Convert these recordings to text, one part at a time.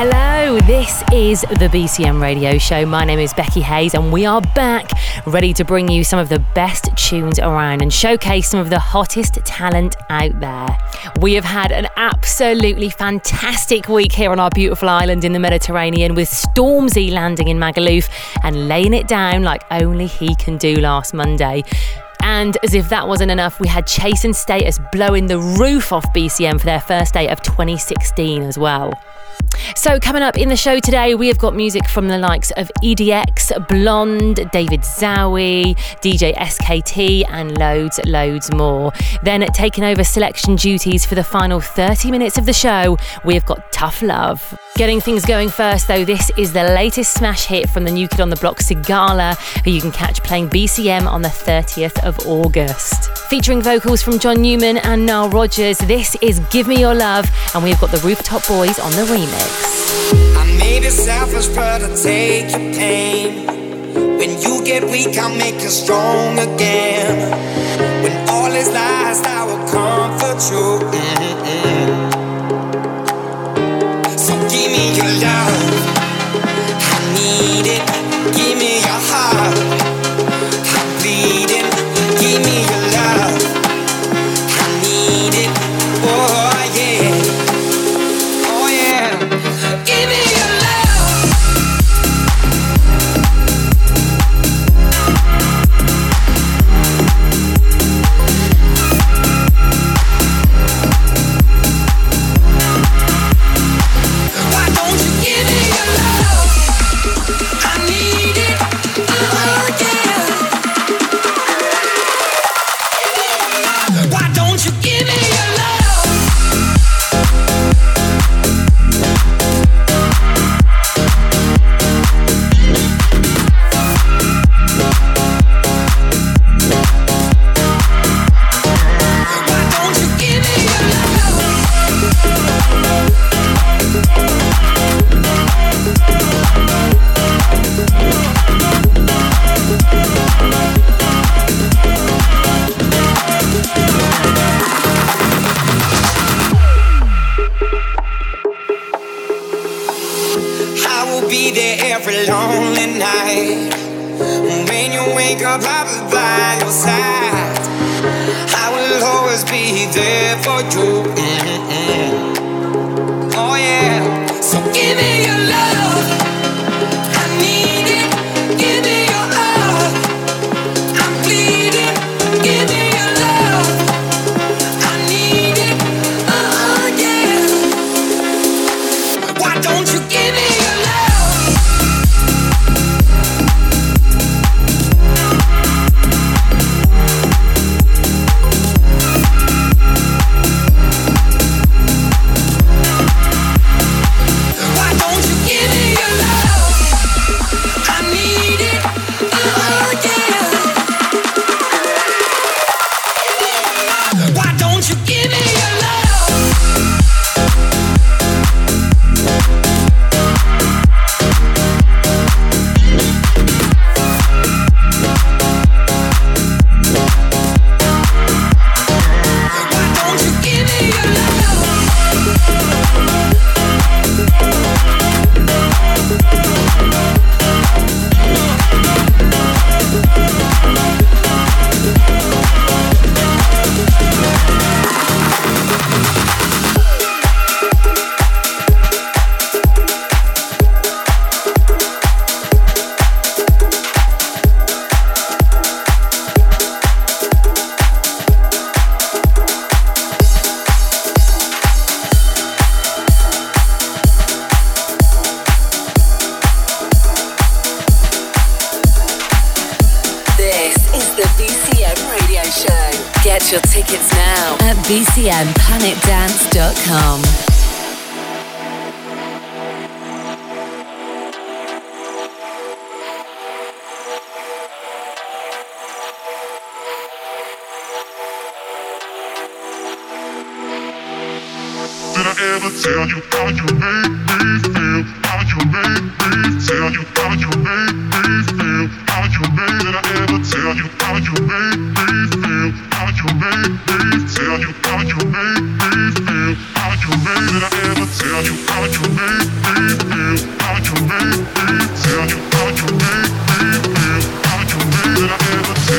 Hello, this is the BCM Radio Show. My name is Becky Hayes, and we are back ready to bring you some of the best tunes around and showcase some of the hottest talent out there. We have had an absolutely fantastic week here on our beautiful island in the Mediterranean with Stormzy landing in Magaluf and laying it down like only he can do last Monday. And as if that wasn't enough, we had Chase and Status blowing the roof off BCM for their first day of 2016 as well. So, coming up in the show today, we have got music from the likes of EDX, Blonde, David Zowie, DJ SKT, and loads, loads more. Then, taking over selection duties for the final 30 minutes of the show, we have got Tough Love. Getting things going first, though, this is the latest smash hit from the new kid on the block, Sigala, who you can catch playing BCM on the 30th of August. Featuring vocals from John Newman and Nile Rodgers, this is Give Me Your Love, and we've got the Rooftop Boys on the remix. I may be selfish, but I take your pain. When you get weak, I'll make you strong again. When all is lost, I will comfort you. Mm-hmm. So give me your love. I need it. Give me your heart.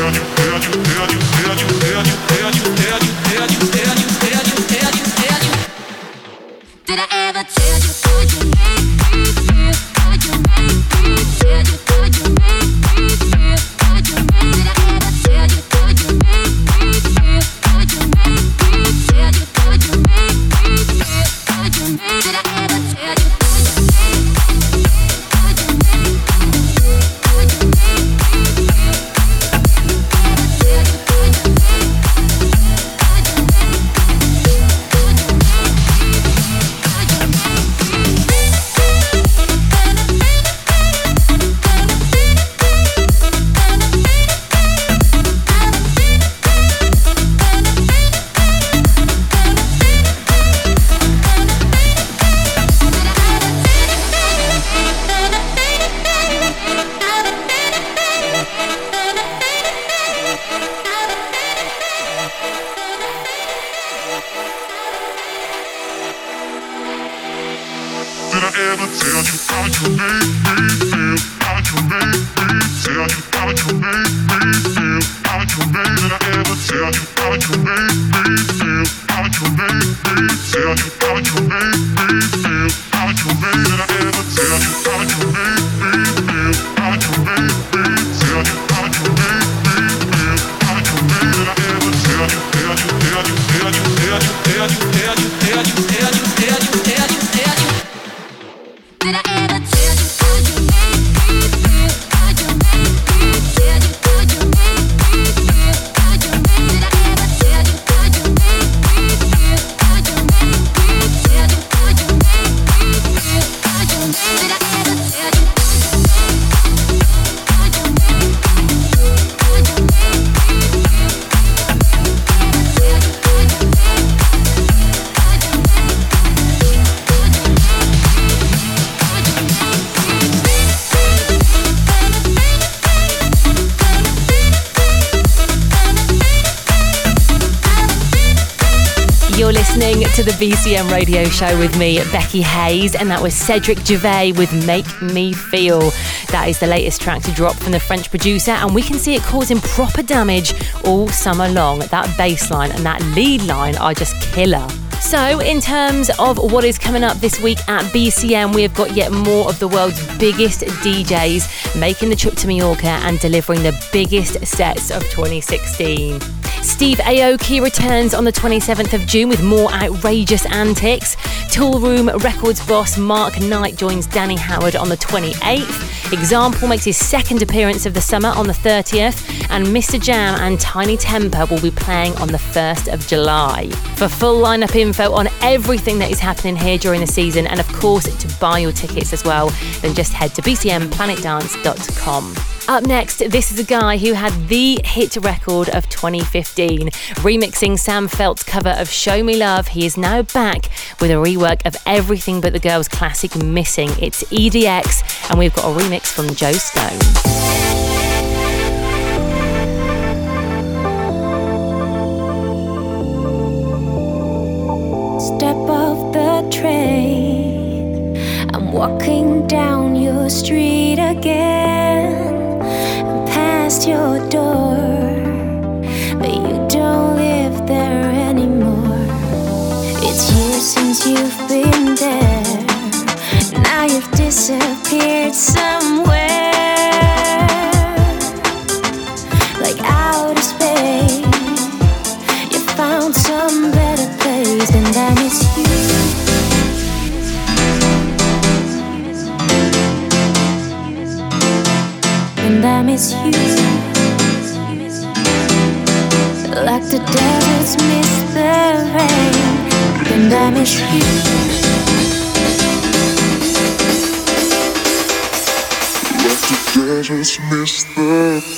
헤어져 헤어져 헤어져 헤어져 헤어져 the BCM radio show with me, Becky Hayes, and that was Cedric Gervais with Make Me Feel. That is the latest track to drop from the French producer, and we can see it causing proper damage all summer long. That bass line and that lead line are just killer. So, in terms of what is coming up this week at BCM, we have got yet more of the world's biggest DJs making the trip to Mallorca and delivering the biggest sets of 2016. Steve Aoki returns on the 27th of June with more outrageous antics. Toolroom Records boss Mark Knight joins Danny Howard on the 28th. Example makes his second appearance of the summer on the 30th. And Mr. Jam and Tinie Tempah will be playing on the 1st of July. For full lineup info on everything that is happening here during the season, and of course to buy your tickets as well, then just head to bcmplanetdance.com. Up next, this is a guy who had the hit record of 2015. Remixing Sam Feldt's cover of Show Me Love, he is now back with a rework of Everything But the Girls classic Missing. It's EDX, and we've got a remix from Joe Stone. Past your door. But you don't live there anymore. It's years since you've been there. Now you've disappeared somewhere. Deserts miss the rain. And I miss you. Let the deserts miss the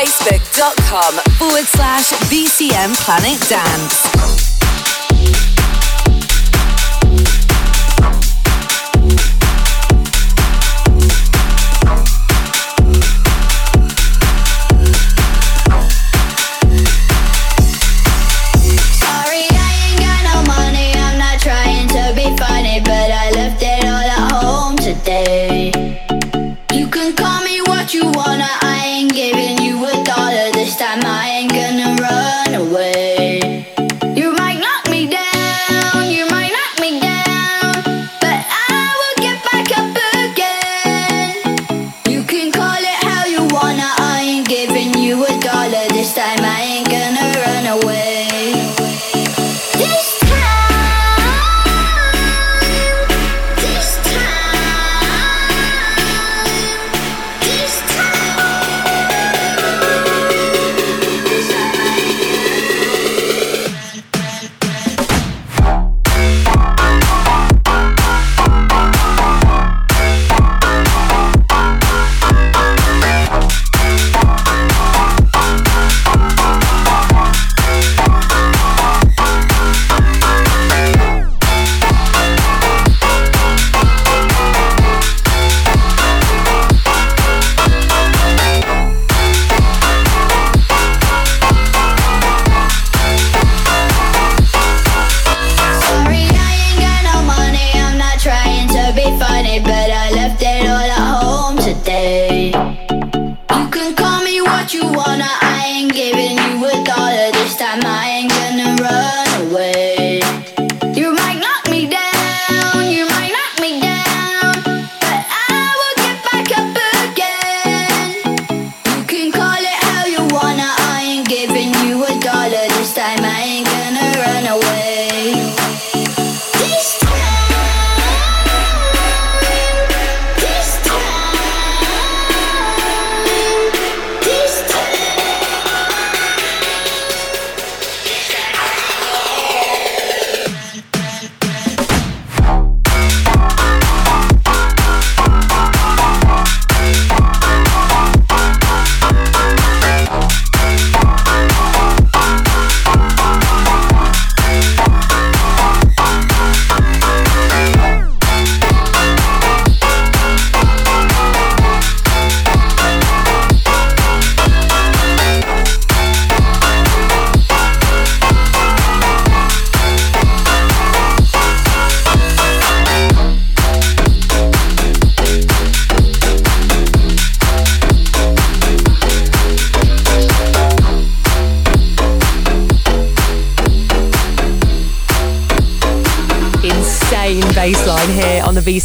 facebook.com forward slash BCM Planet Dance.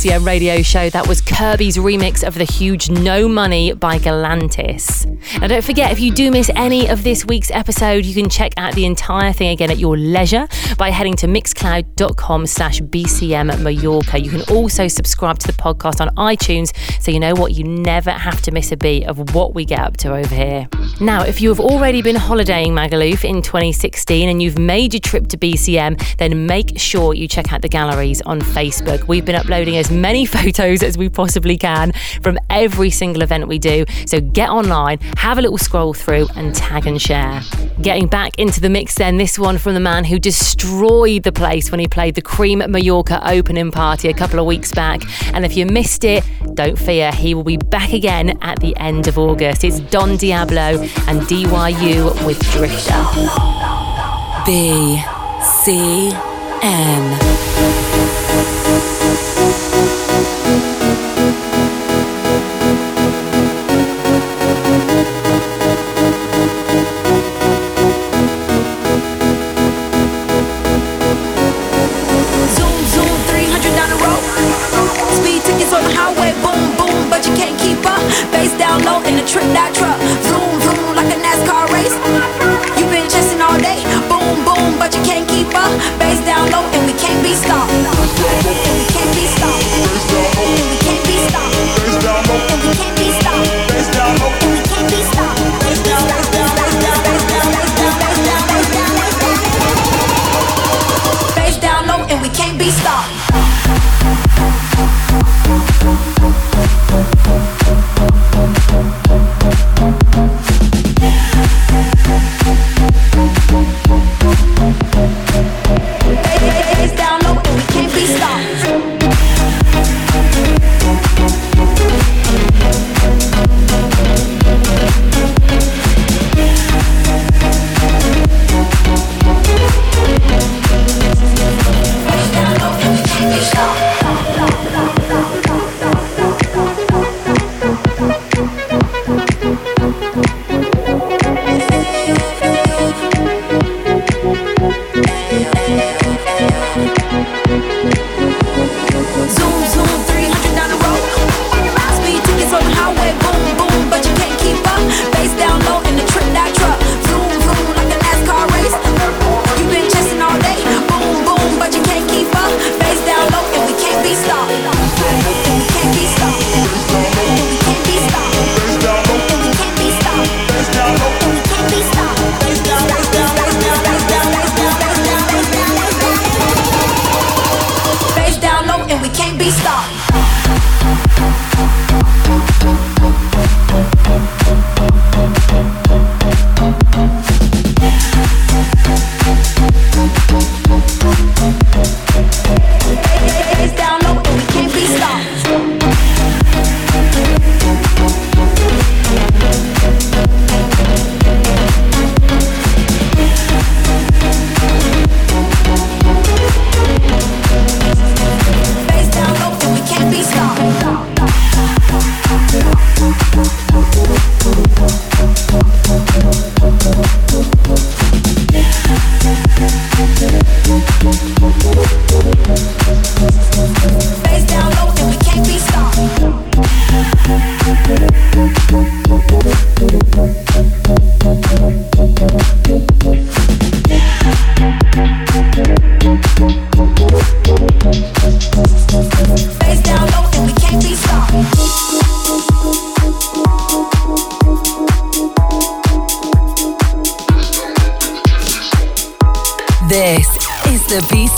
Radio show. That was Kirby's remix of the huge No Money by Galantis. Now, don't forget, if you do miss any of this week's episode, you can check out the entire thing again at your leisure by heading to mixcloud.com slash BCM Mallorca. You can also subscribe to the podcast on iTunes so you know what, you never have to miss a beat of what we get up to over here. Now, if you have already been holidaying Magaluf in 2016 and you've made your trip to BCM, then make sure you check out the galleries on Facebook. We've been uploading as many photos as we possibly can from every single event we do. So get online, have a little scroll through, and tag and share. Getting back into the mix, then, this one from the man who destroyed the place when he played the Cream Mallorca opening party a couple of weeks back. And if you missed it, don't fear, he will be back again at the end of August. It's Don Diablo and DYU with Drifter. B C M. Música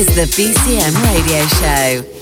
is the BCM Radio Show.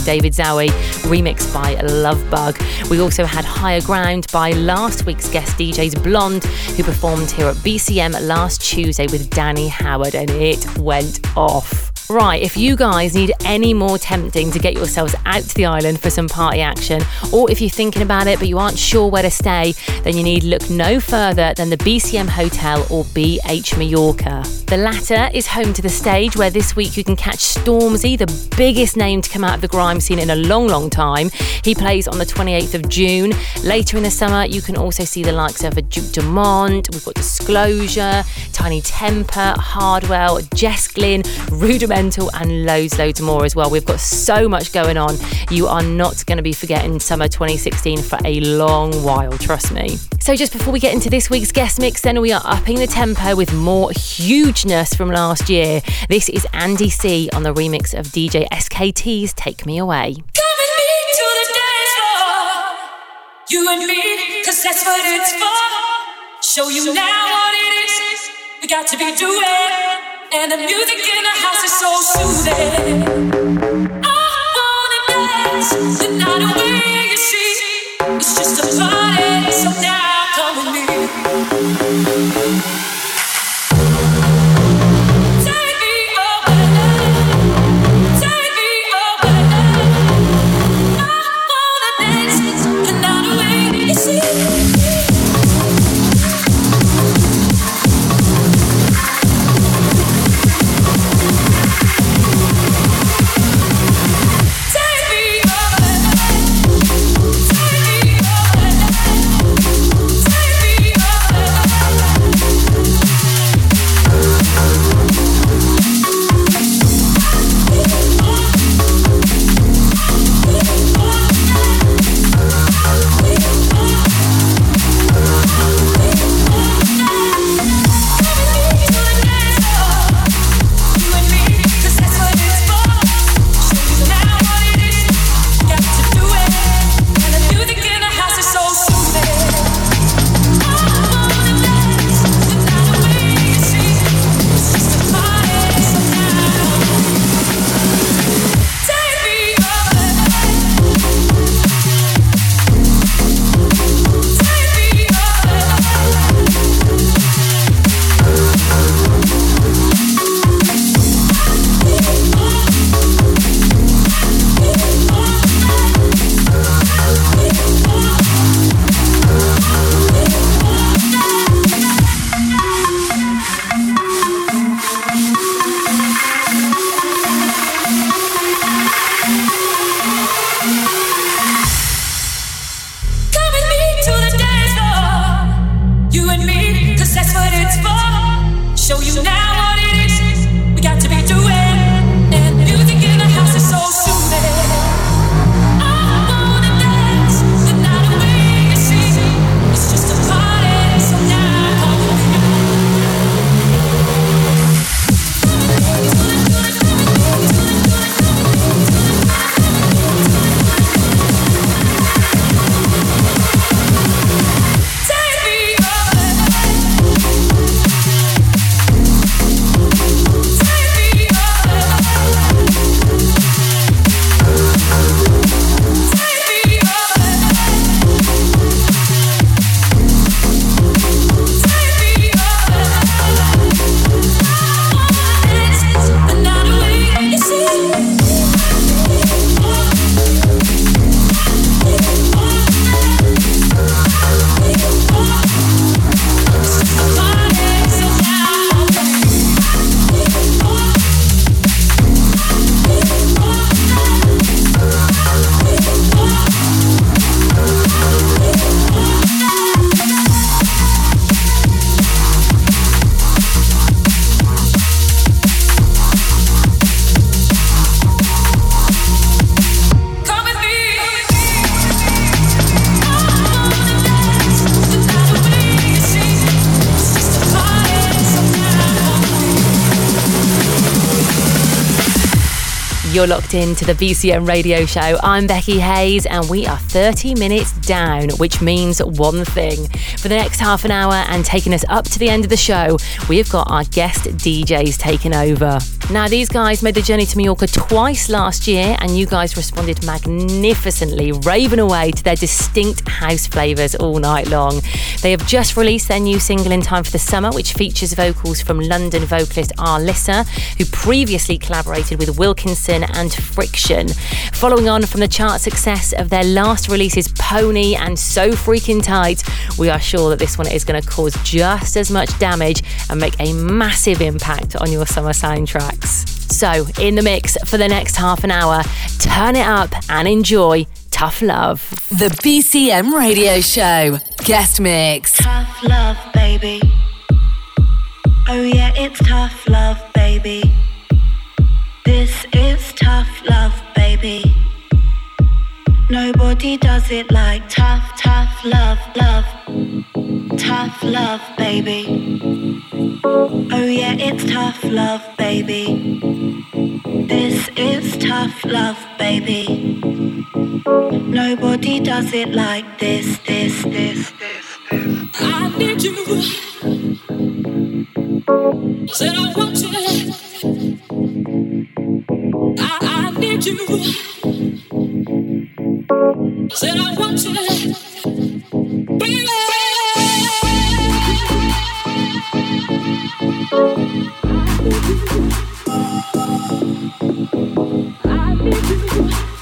David Zowie, remixed by Lovebug. We also had Higher Ground by last week's guest DJs Blonde, who performed here at BCM last Tuesday with Danny Howard, and it went off. Right, if you guys need any more tempting to get yourselves out to the island for some party action, or if you're thinking about it but you aren't sure where to stay, then you need look no further than the BCM Hotel or BH Mallorca. The latter is home to the stage where this week you can catch Stormzy, the biggest name to come out of the grime scene in a long, long time. He plays on the 28th of June. Later in the summer, you can also see the likes of Duke Dumont, we've got Disclosure, Tinie Tempah, Hardwell, Jess Glynne, And loads, loads more as well. We've got so much going on. You are not going to be forgetting summer 2016 for a long while, trust me. So, just before we get into this week's guest mix, then we are upping the tempo with more hugeness from last year. This is Andy C on the remix of DJ SKT's Take Me Away. You and me, cause that's what it's for. Show you now what it is we got to be doing. It's just a party, You're locked in to the BCM radio show. I'm Becky Hayes, and we are 30 minutes down, which means one thing. For the next half an hour and taking us up to the end of the show, we have got our guest DJs taking over. Now, these guys made the journey to Mallorca twice last year, and you guys responded magnificently, raving away to their distinct house flavours all night long. They have just released their new single in time for the summer, which features vocals from London vocalist Arlissa, who previously collaborated with Wilkinson and Friction. Following on from the chart success of their last releases, Pony and So Freaking Tight, we are sure that this one is going to cause just as much damage and make a massive impact on your summer soundtracks. So, in the mix for the next half an hour, turn it up and enjoy Tough Love. The BCM Radio Show. Guest mix. Tough love, baby. Oh, yeah, it's tough love, baby. This is tough love, baby. Nobody does it like tough, tough love, love. Tough love, baby. Oh, yeah, it's tough love, baby. This is tough love, baby. Nobody does it like this, this, this, this, this. I need you. Said I want you. I, I need you. Said I want you. Baby. I need you.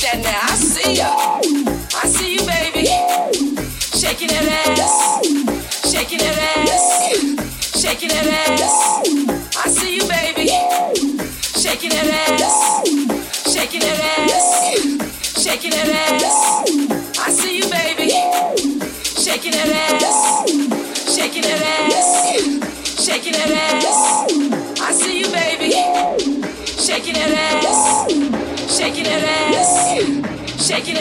that now. I see ya. I see you, baby. Shaking that ass. Shaking that ass. Shaking that ass. I see you, baby. Shaking that ass. Shaking that ass. Shaking that ass. I see you, baby. Shaking that ass. Shaking that ass. Shaking that ass. I see you, baby. Shaking that ass. shaking that ass, shaking.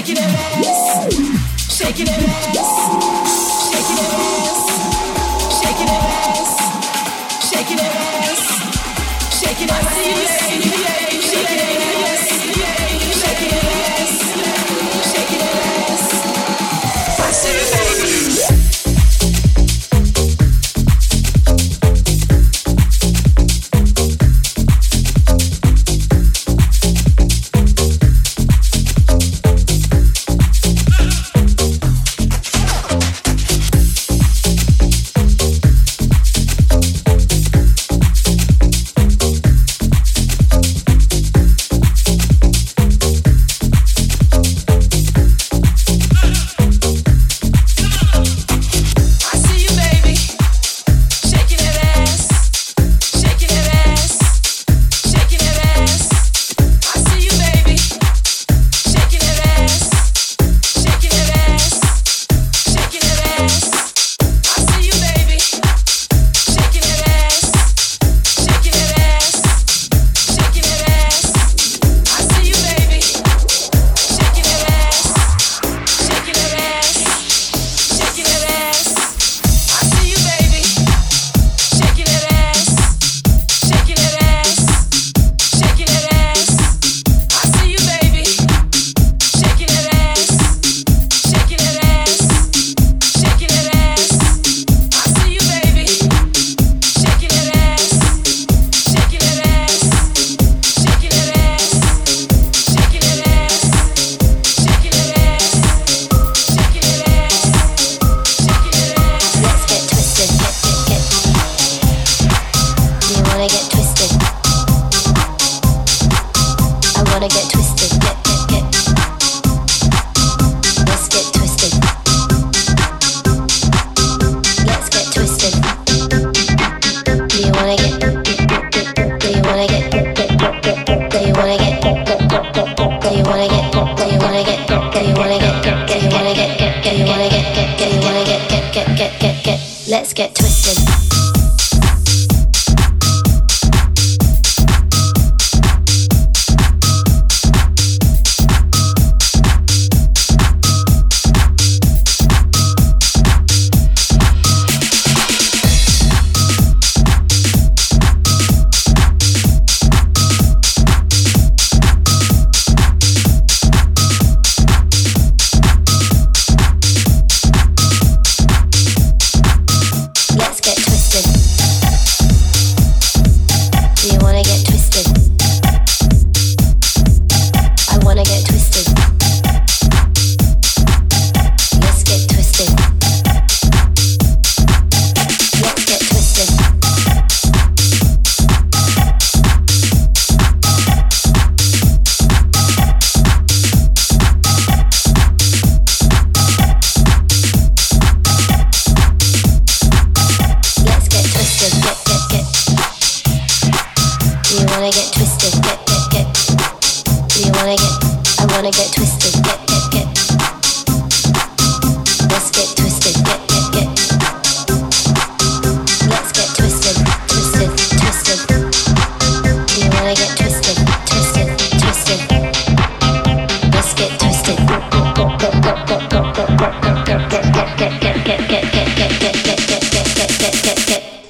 shaking it ass, shaking ass, shaking ass, shaking ass, shaking ass, shaking ass, shaking ass, shaking ass.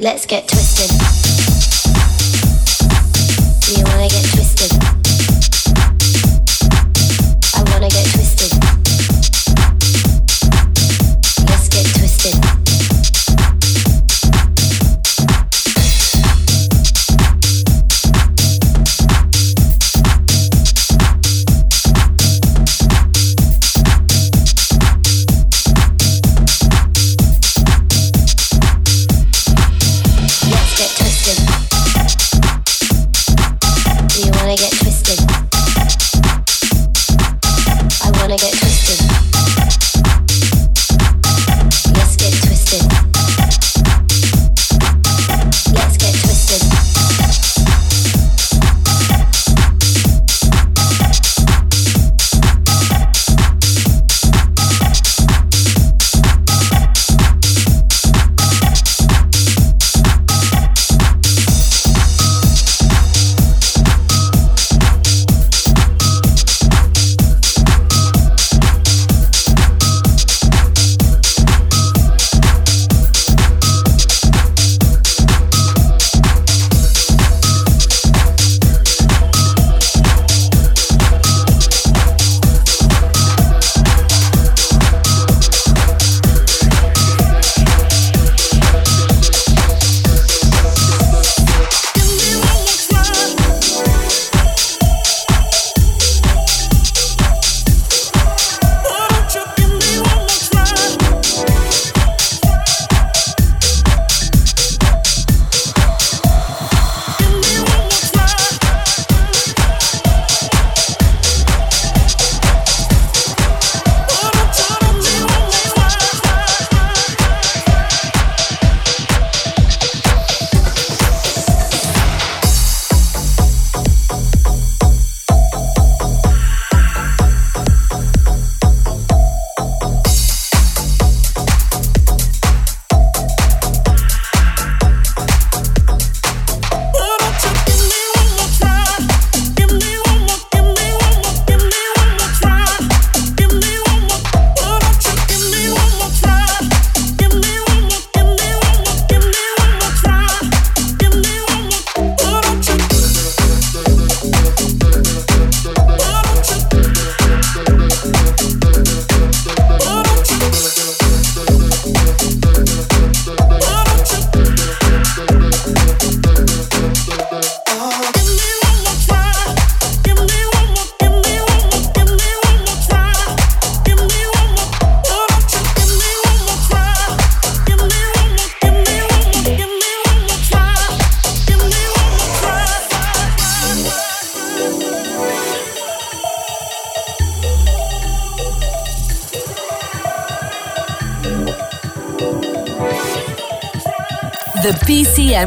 Let's get twisted.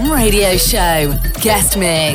Radio Show. Guest Mix.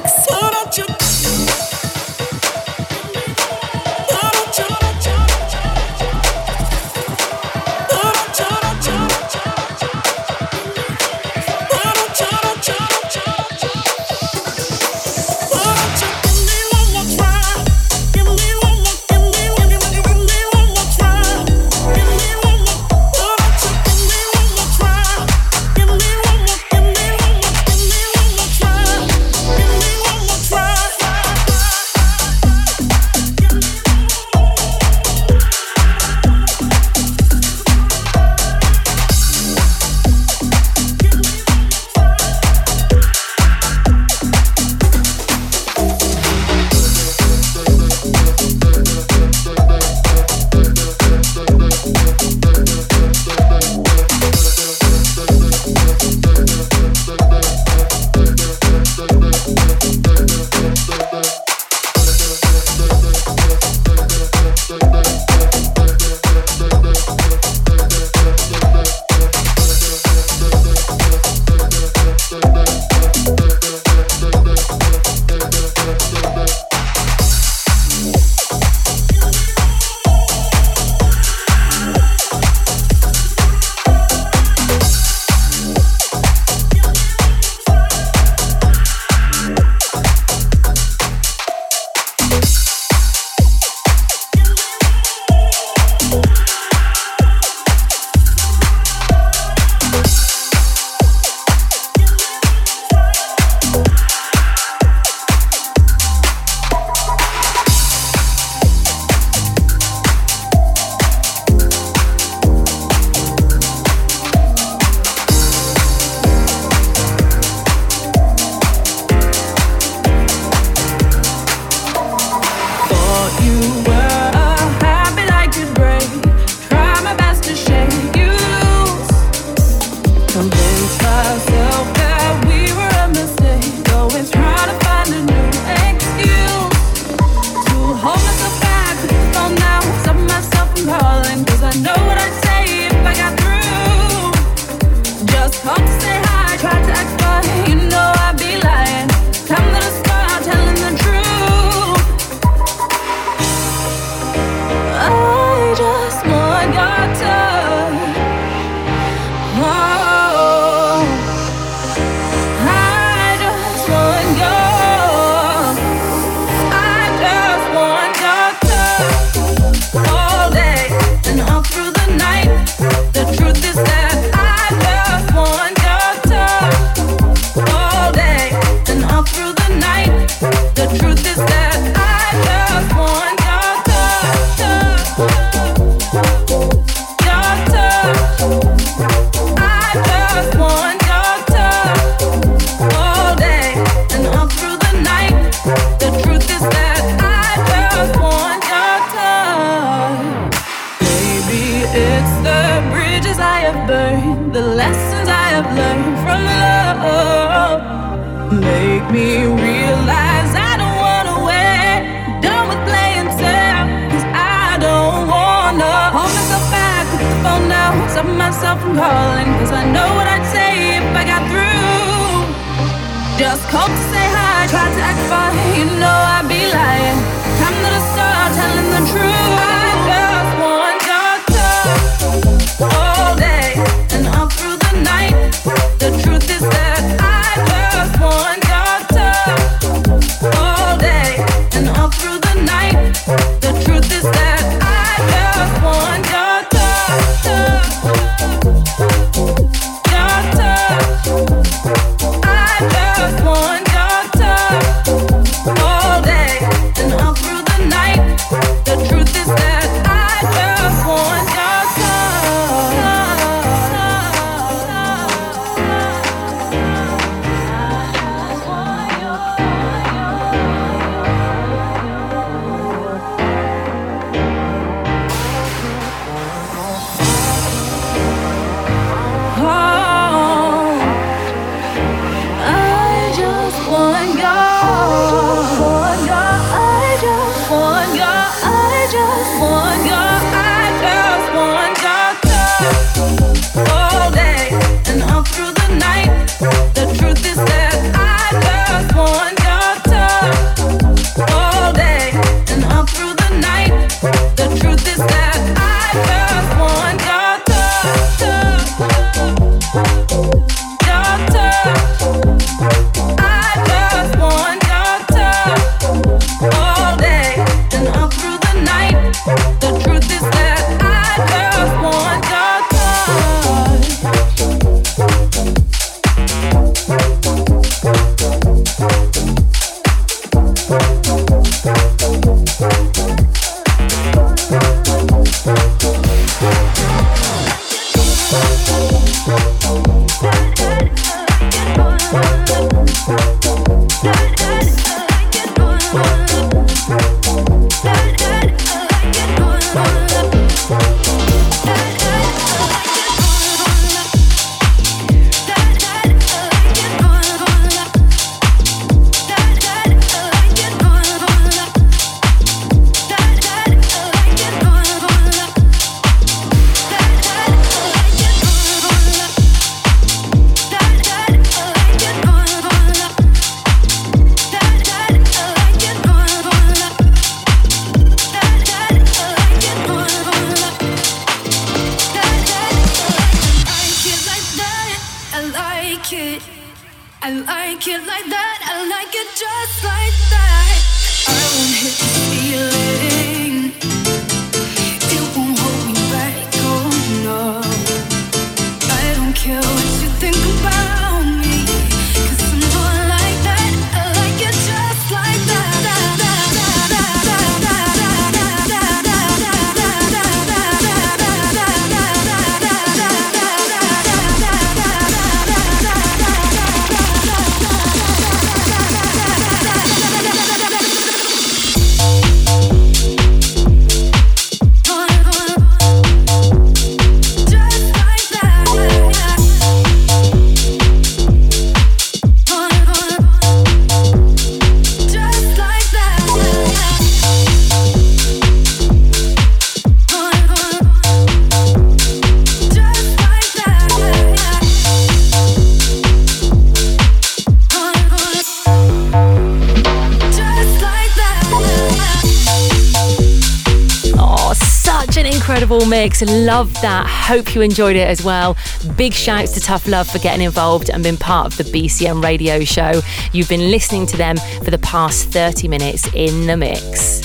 Love that. Hope you enjoyed it as well. Big shouts to Tough Love for getting involved and being part of the BCM radio show. You've been listening to them for the past 30 minutes in the mix.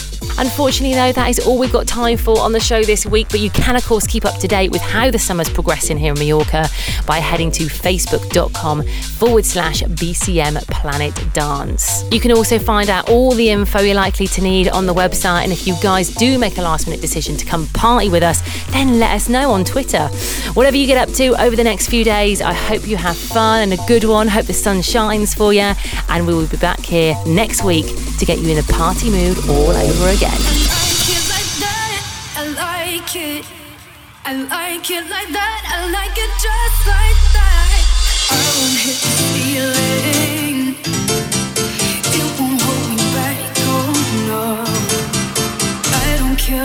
Unfortunately, though, that is all we've got time for on the show this week. But you can, of course, keep up to date with how the summer's progressing here in Mallorca by heading to facebook.com forward slash BCM Planet Dance. You can also find out all the info you're likely to need on the website. And if you guys do make a last minute decision to come party with us, then let us know on Twitter. Whatever you get up to over the next few days, I hope you have fun and a good one. Hope the sun shines for you. And we will be back here next week to get you in a party mood all over again. I like it like that. I like it I like it like that. I like it just like that. I won't hit the ceiling. It won't hold me back. Oh no. I don't care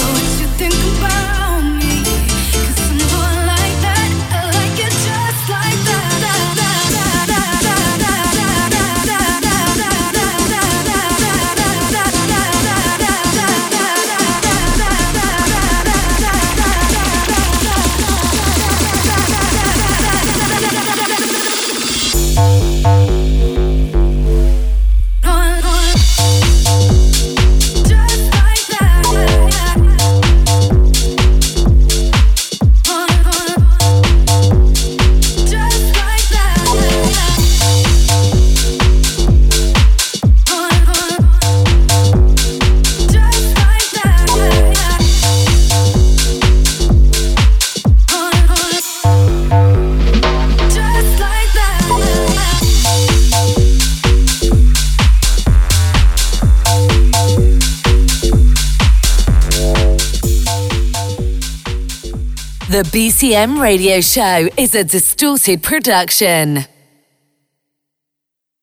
BCM Radio Show is a distorted production.